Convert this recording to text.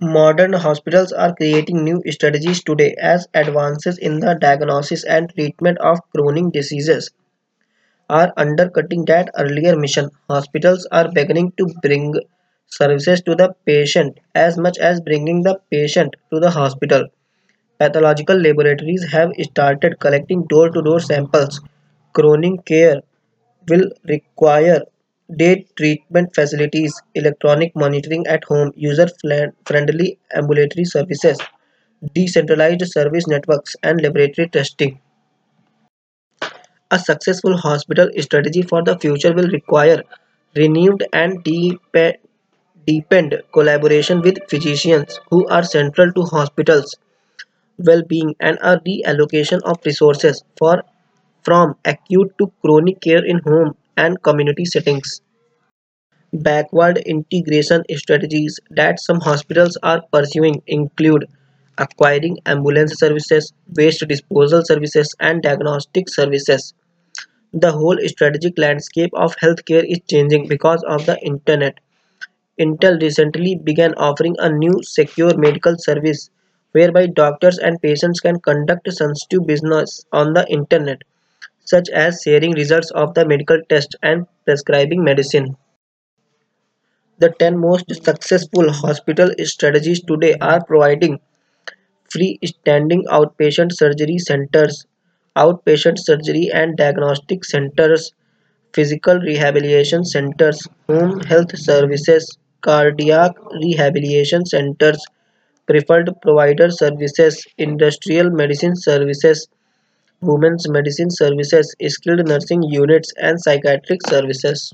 Modern hospitals are creating new strategies today as advances in the diagnosis and treatment of chronic diseases are undercutting that earlier mission. Hospitals are beginning to bring services to the patient as much as bringing the patient to the hospital. Pathological laboratories have started collecting door to door samples. Chronic care will require day treatment facilities, electronic monitoring at home, user friendly ambulatory services, decentralized service networks, and laboratory testing. A successful hospital strategy for the future will require renewed and deep, deepened collaboration with physicians who are central to hospitals' well-being and a reallocation of resources for from acute to chronic care in home and community settings. Backward integration strategies that some hospitals are pursuing include acquiring ambulance services, waste disposal services, and diagnostic services. The whole strategic landscape of healthcare is changing because of the internet. Intel recently began offering a new secure medical service whereby doctors and patients can conduct sensitive business on the internet, such as sharing results of the medical test and prescribing medicine. The 10 most successful hospital strategies today are providing free-standing outpatient surgery centers, outpatient surgery and diagnostic centers, physical rehabilitation centers, home health services, cardiac rehabilitation centers, preferred provider services, industrial medicine services, women's medicine services, skilled nursing units, and psychiatric services.